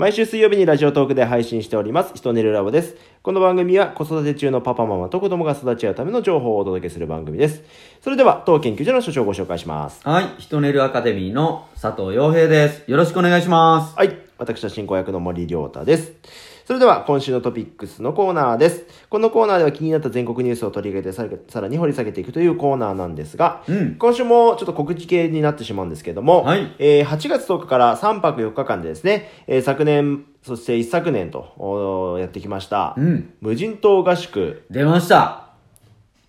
毎週水曜日にラジオトークで配信しております、ひとねるラボです。この番組は子育て中のパパママと子供が育ち合うための情報をお届けする番組です。それでは、当研究所の所長をご紹介します。はい。ヒトネルアカデミーの佐藤洋平です。よろしくお願いします。はい。私は進行役の森良太です。それでは、今週のトピックスのコーナーです。このコーナーでは気になった全国ニュースを取り上げてさらに掘り下げていくというコーナーなんですが、うん今週もちょっと告知系になってしまうんですけども、はいえー8月10日から3泊4日間でですね、えー昨年、そして一昨年とやってきました、うん。無人島合宿、出ました。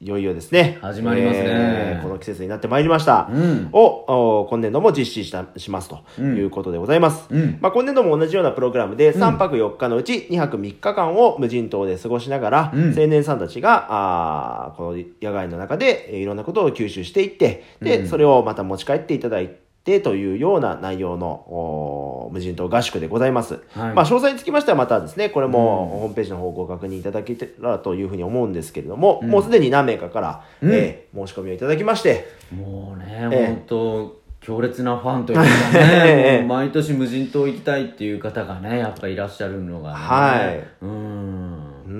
いよいよですね。始まりますね。えーこの季節になってまいりました。うん。を、お今年度も実施したしますということでございます。うん。まあ、今年度も同じようなプログラムで3泊4日のうち2泊3日間を無人島で過ごしながら、うん。青年さんたちが、あーこの野外の中でえーいろんなことを吸収していって、で、それをまた持ち帰っていただいてというような内容のお無人島合宿でございます。はいまあ、詳細につきましてはまたですね、これもホームページの方をご確認いただけたらというふうに思うんですけれども、もうすでに何名かから、うんえー申し込みをいただきまして、もうね、ええ本当強烈なファンというかええね、毎年無人島行きたいっていう方がね、やっぱいらっしゃるのがね。はい。うん。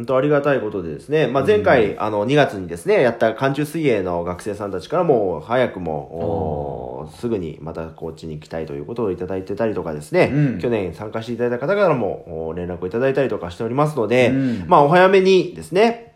本当ありがたいことでですね、まあ、前回、あの2月にですねやった寒中水泳の学生さんたちからも早くもすぐにまたこっちに行きたいということをいただいてたりとかですね、うん。去年参加していただいた方からもお連絡をいただいたりとかしておりますので、うん。まあお早めにですね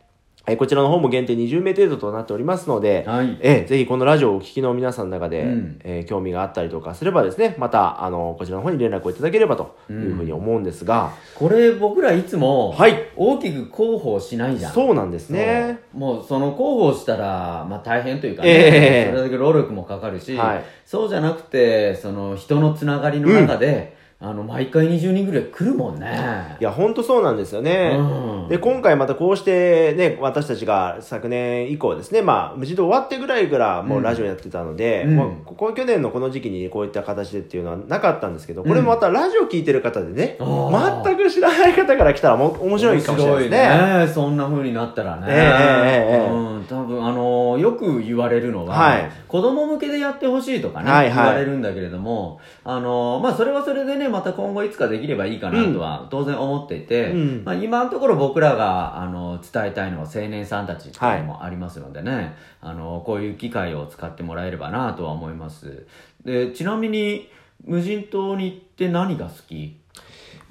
えーこちらの方も限定20名程度となっておりますので、はい。えーぜひこのラジオをお聞きの皆さんの中で、うん。えー興味があったりとかすればですね、また、あの、こちらの方に連絡をいただければというふうに思うんですが、これ僕らいつも、はい。大きく広報しないじゃん。そうなんですね。もうその広報したら、まあ、大変というかね、ええ。それだけ労力もかかるし、はい。そうじゃなくてその人のつながりの中で、あの毎回20人ぐらい来るもんね。いや、本当そうなんですよね。うん。で、今回またこうしてね、私たちが昨年以降ですね、まあ、無事で終わってぐらいからもうラジオやってたので、うん。もうここ去年のこの時期にこういった形でっていうのはなかったんですけど、これもまたラジオ聞いてる方でね、あー。全く知らない方から来たらも面白いかもしれないですね。ね。そんな風になったらね、ええええええ。うん、多分あのよく言われるのは、はい。子供向けでやってほしいとかね、はいはい。言われるんだけれどもあのまあそれはそれでねまた今後いつかできればいいかなとは当然思っていて、うん。まあ、今のところ僕らがあの伝えたいのは青年さんたちっていうのもありますのでね、あのこういう機会を使ってもらえればなとは思います。でちなみに無人島に行って何が好き？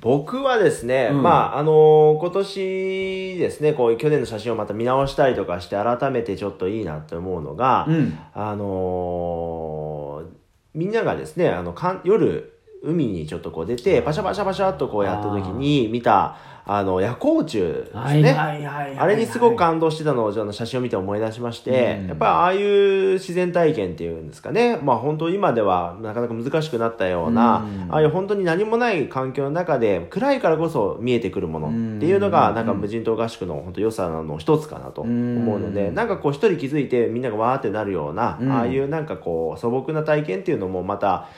僕はですね、うん。まあ、あの今年ですね、こういう去年の写真をまた見直したりとかして、改めてちょっといいなって思うのが、うん。あのーみんながですね、あの、かん夜、海にちょっとこう出て、パシャパシャパシャっとこうやった時に見た、あの、夜光虫ですね。あれにすごく感動してたのを、写真を見て思い出しまして、うん。やっぱりああいう自然体験っていうんですかね、まあ本当今ではなかなか難しくなったような、うん。ああいう本当に何もない環境の中で、暗いからこそ見えてくるものっていうのが、うん。なんか無人島合宿の本当良さの一つかなと思うので、うん。なんかこう一人気づいてみんながわーってなるような、うん。ああいうなんかこう素朴な体験っていうのもまた、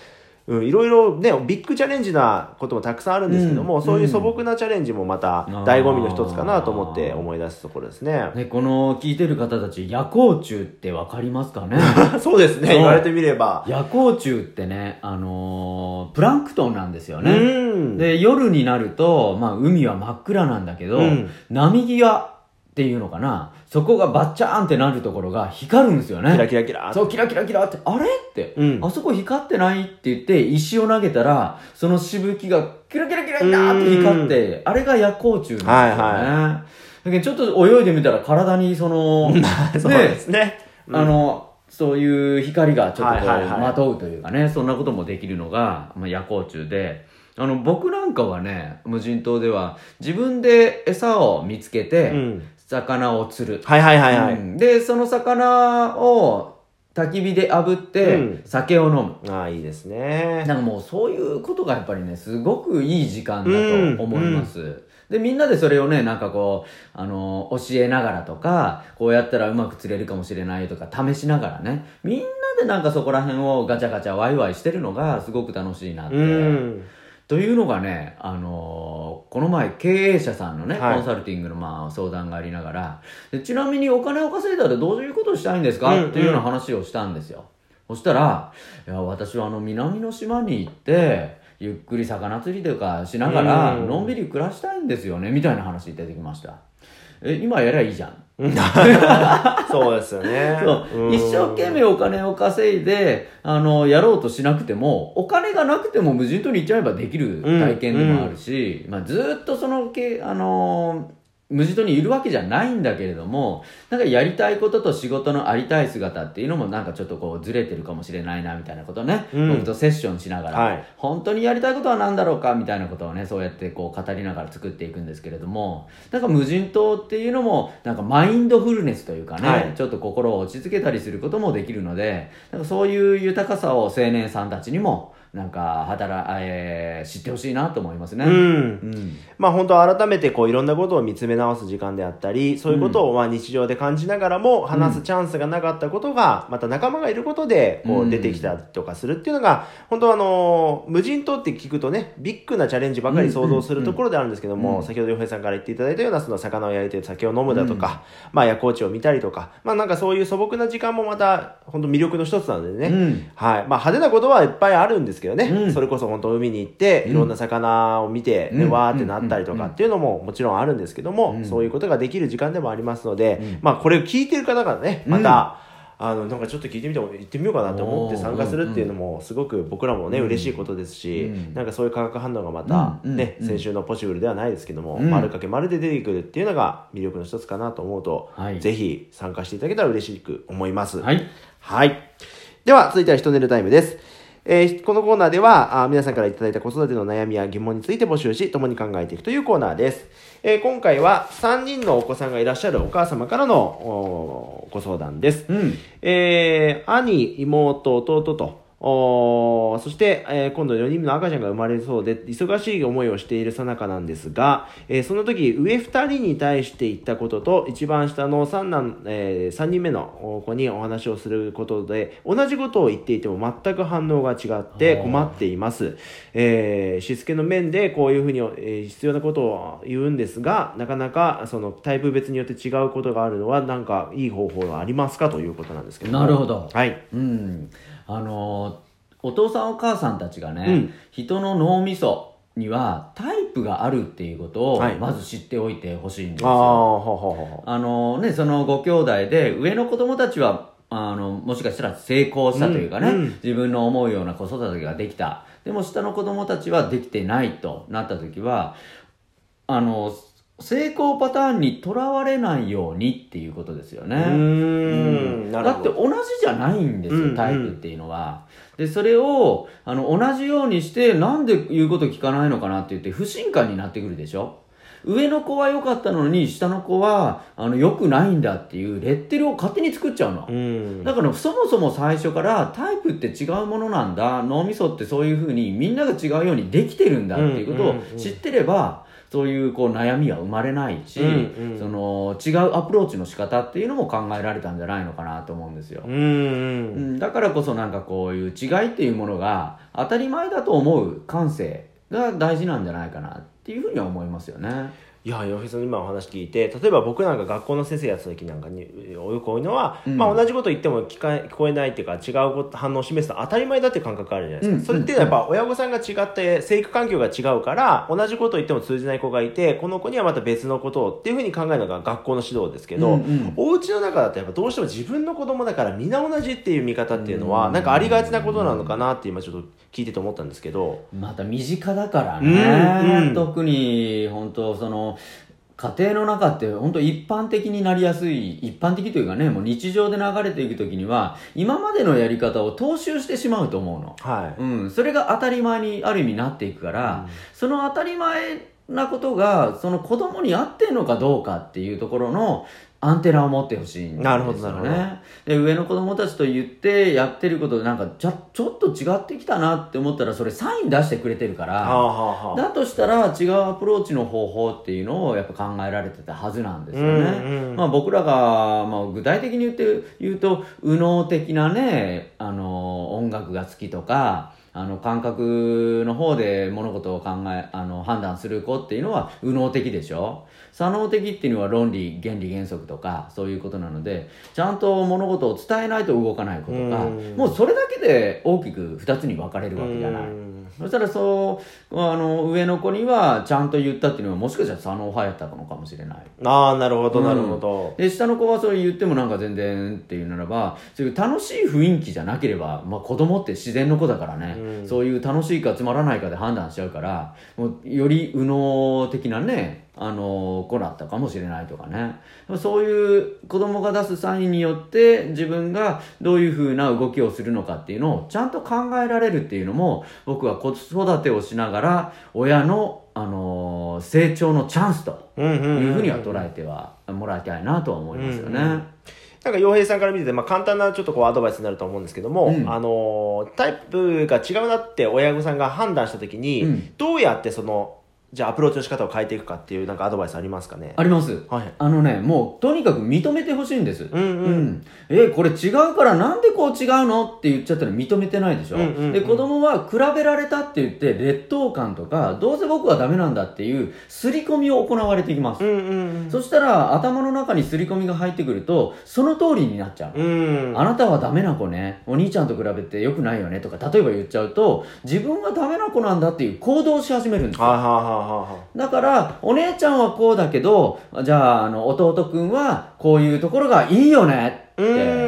うん、いろいろね、ビッグチャレンジなこともたくさんあるんですけども、うんそういう素朴なチャレンジもまた醍醐味の一つかなと思って思い出すところですね。ね、この聞いてる方たち、夜光虫ってわかりますかね？そうですね、言われてみれば。夜光虫ってね、あのープランクトンなんですようね。ん。で、夜になると、まあ、海は真っ暗なんだけど、うん波際っていうのかな、そこがバッチャーンってなるところが光るんですよね。キラキラキラそう、キラキラキラって、あれ？って、うん。あそこ光ってないって言って、石を投げたら、そのしぶきがキラキラキラキラって光って、あれが夜光虫なんですよね。はいだけどちょっと泳いでみたら体にその、そうですね。あの、そういう光がちょっとこう、まとうというかね、そんなこともできるのが、まあ、夜光虫で、あの、僕なんかはね、無人島では、自分で餌を見つけて、うん魚を釣る。はいはいはいはい。うんで、その魚を焚き火で炙って、うん酒を飲む。ああ、いいですね。なんかもうそういうことがやっぱりね、すごくいい時間だと思います。で、みんなでそれをね、なんかこう、あの、教えながらとか、こうやったらうまく釣れるかもしれないとか、試しながらね、みんなでなんかそこら辺をガチャガチャワイワイしてるのがすごく楽しいなって。うん。というのがね、あのーこの前経営者さんのね、はい。コンサルティングのまあ相談がありながら、でちなみにお金を稼いだらどういうことをしたいんですか、うん。っていうような話をしたんですよ。そしたら、いや、私はあの南の島に行って、ゆっくり魚釣りとかしながらうん。のんびり暮らしたいんですよねみたいな話出てきましたえ今やりゃいいじゃん。そうですよね。一生懸命お金を稼いで、あの、やろうとしなくても、お金がなくても無人島に行っちゃえばできる体験でもあるし、まあ、ずっとそのけ、あの無人島にいるわけじゃないんだけれども、なんかやりたいことと仕事のありたい姿っていうのもなんかちょっとこうずれてるかもしれないなみたいなことをね、うん。僕とセッションしながら、はい。本当にやりたいことは何だろうかみたいなことをね、そうやってこう語りながら作っていくんですけれども、なんか無人島っていうのも、なんかマインドフルネスというかね、はい。ちょっと心を落ち着けたりすることもできるので、なんかそういう豊かさを青年さんたちにも、なんか働、えー知ってほしいなと思いますね。うん。うん。まあ本当改めてこういろんなことを見つめ直す時間であったり、そういうことをまあ日常で感じながらも話すチャンスがなかったことが、また仲間がいることでこううん出てきたりとかするっていうのが、本当あの、無人島って聞くとね、ビッグなチャレンジばかり想像するところであるんですけども、先ほど洋平さんから言っていただいたようなその魚を焼いて酒を飲むだとか、まあ夜光地を見たりとか、まあなんかそういう素朴な時間もまた本当魅力の一つなのでね、うんはい。まあ派手なことはいっぱいあるんですけどね、うん。それこそ本当海に行って、いろんな魚を見て、でうん。わーってなったりとかっていうのももちろんあるんですけども、うん。そういうことができる時間でもありますので、うん。まあこれを聞いてる方がね、うん。また、あの、なんかちょっと聞いてみても、行ってみようかなと思って参加するっていうのも、すごく僕らもね、うん。嬉しいことですし、うん。なんかそういう化学反応がまたうん。ね、うん。先週のポシブルではないですけども、うん。丸かけ丸で出てくるっていうのが魅力の一つかなと思うと、はい。ぜひ参加していただけたら嬉しく思います。はい。はい。では、続いては、ひとねるタイムです。えーこのコーナーではあ、皆さんからいただいた子育ての悩みや疑問について募集し、共に考えていくというコーナーです。えー今回は、3人のお子さんがいらっしゃるお母様からのおご相談です。うん。えー兄、妹、弟と、おーそして、えー今度4人目の赤ちゃんが生まれそうで、忙しい思いをしているさなかなんですが、えーその時、上2人に対して言ったことと、一番下の三男、え3人目の子にお話をすることで、同じことを言っていても全く反応が違って困っています。えーしつけの面でこういうふうに、えー必要なことを言うんですが、なかなかそのタイプ別によって違うことがあるのは、なんかいい方法がありますか？ということなんですけどもなるほどはい。うん。あのーお父さんお母さんたちがね、うん。人の脳みそにはタイプがあるっていうことをはい。まず知っておいてほしいんですよ。ほうほうほうほあのね、そのご兄弟で上の子供たちはあのもしかしたら成功したというかね、うんうん。自分の思うような子育てができた。でも下の子供たちはできてないとなった時はあの成功パターンにとらわれないようにっていうことですよね。う。ん、だって。同じじゃないんですよ、うんうんタイプっていうのは。で、それを、あの、同じようにして、なんで言うこと聞かないのかなって言って、不信感になってくるでしょ上の子は良かったのに、下の子は、あの、良くないんだっていう、レッテルを勝手に作っちゃうの。うん。だからそもそも最初からタイプって違うものなんだ脳みそってそういうふうにみんなが違うようにできてるんだっていうことを知ってればそういうこう悩みは生まれないし、うんうん。その違うアプローチの仕方っていうのも考えられたんじゃないのかなと思うんですよ。う、ん、ううん。ん、だからこそなんかこういう違いっていうものが当たり前だと思う感性が大事なんじゃないかなっていうふうには思いますよねいや、洋平さんの今お話聞いて、例えば僕なんか学校の先生やった時なんかによく多いのは、うん。まあ同じこと言っても聞か聞こえないっていうか違うこと反応を示すのは当たり前だっていう感覚あるじゃないですか。うん。それってやっぱ親御さんが違って生育環境が違うから、同じことを言っても通じない子がいて、この子にはまた別のことをっていうふうに考えるのが学校の指導ですけど、うんうん。お家の中だとやっぱどうしても自分の子供だから皆同じっていう見方っていうのは、うん。なんかありがちなことなのかなって今ちょっと聞いてて思ったんですけど、また身近だからうん。ね、うん。特に本当その家庭の中って本当一般的になりやすい一般的というかねもう日常で流れていく時には今までのやり方を踏襲してしまうと思うの、はい。うん、それが当たり前にある意味なっていくから、その当たり前なことがその子供に合ってんのかどうかっていうところのアンテナを持ってほしいんですよね。なるほどなるほどで上の子供たちと言ってやってることでなんかちょちょっと違ってきたなって思ったらそれサイン出してくれてるから、はあはあはあだとしたら違うアプローチの方法っていうのをやっぱ考えられてたはずなんですよね。うんうんまあ、僕らが、まあ、具体的に言って言うと右脳的なねあの音楽が好きとかあの感覚の方で物事を考えあの判断する子っていうのは右脳的でしょ？左脳的っていうのは論理原理原則とかそういうことなのでちゃんと物事を伝えないと動かない子とかうん。もうそれだけで大きく2つに分かれるわけじゃない。うんそしたらそうあの上の子にはちゃんと言ったっていうのはもしかしたら左脳派やったのかもしれない。ああなるほどなるほど、で下の子はそれ言ってもなんか全然っていうならばそういう楽しい雰囲気じゃなければ、まあ、子供って自然の子だからね、うん。そういう楽しいかつまらないかで判断しちゃうからもうより右脳的なねあの子だったかもしれないとかね。そういう子供が出すサインによって自分がどういうふうな動きをするのかっていうのをちゃんと考えられるっていうのも僕は子育てをしながら親の、あの成長のチャンスというふうには捉えてはもらいたいなとは思いますよね。うんうんなんか洋平さんから見てて、まあ、簡単なちょっとこうアドバイスになると思うんですけども、うん。あのタイプが違うなって親御さんが判断した時に、うん。どうやってそのじゃあアプローチの仕方を変えていくかっていうなんかアドバイスありますかね？あります。はいあのね、もうとにかく認めてほしいんです。うんうんえ、これ違うからなんでこう違うの？って言っちゃったら認めてないでしょ？うんうんうんで、子供は比べられたって言って劣等感とか、どうせ僕はダメなんだっていう刷り込みを行われていきます。うんうんそしたら頭の中に刷り込みが入ってくると、その通りになっちゃう。うんうんあなたはダメな子ね。お兄ちゃんと比べて良くないよねとか、例えば言っちゃうと、自分はダメな子なんだっていう行動をし始めるんですよ。はあはあはだから、お姉ちゃんはこうだけど、じゃあ、あの、弟くんはこういうところがいいよねって。うん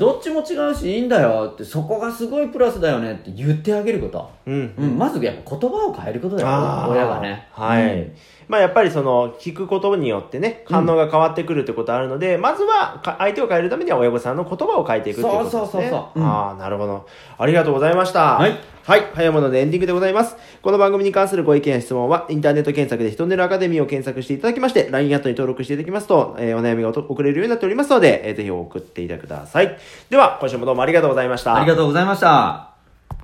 どっちも違うしいいんだよって、そこがすごいプラスだよねって言ってあげること。うんうん、まずやっぱ言葉を変えることだよ親がね。はい、うんまあやっぱりその聞くことによってね反応が変わってくるってことあるので、まずはか相手を変えるためには親御さんの言葉を変えていくっていうことですね。そうそうそうそうう。ん。ああなるほど。ありがとうございました。はい。はい。早いものでエンディングでございます。この番組に関するご意見や質問はインターネット検索で人寝るアカデミーを検索していただきまして LINE アットに登録していただきますと、えーお悩みが送れるようになっておりますので、えーぜひ送っていてください。では今週もどうもありがとうございました。ありがとうございました。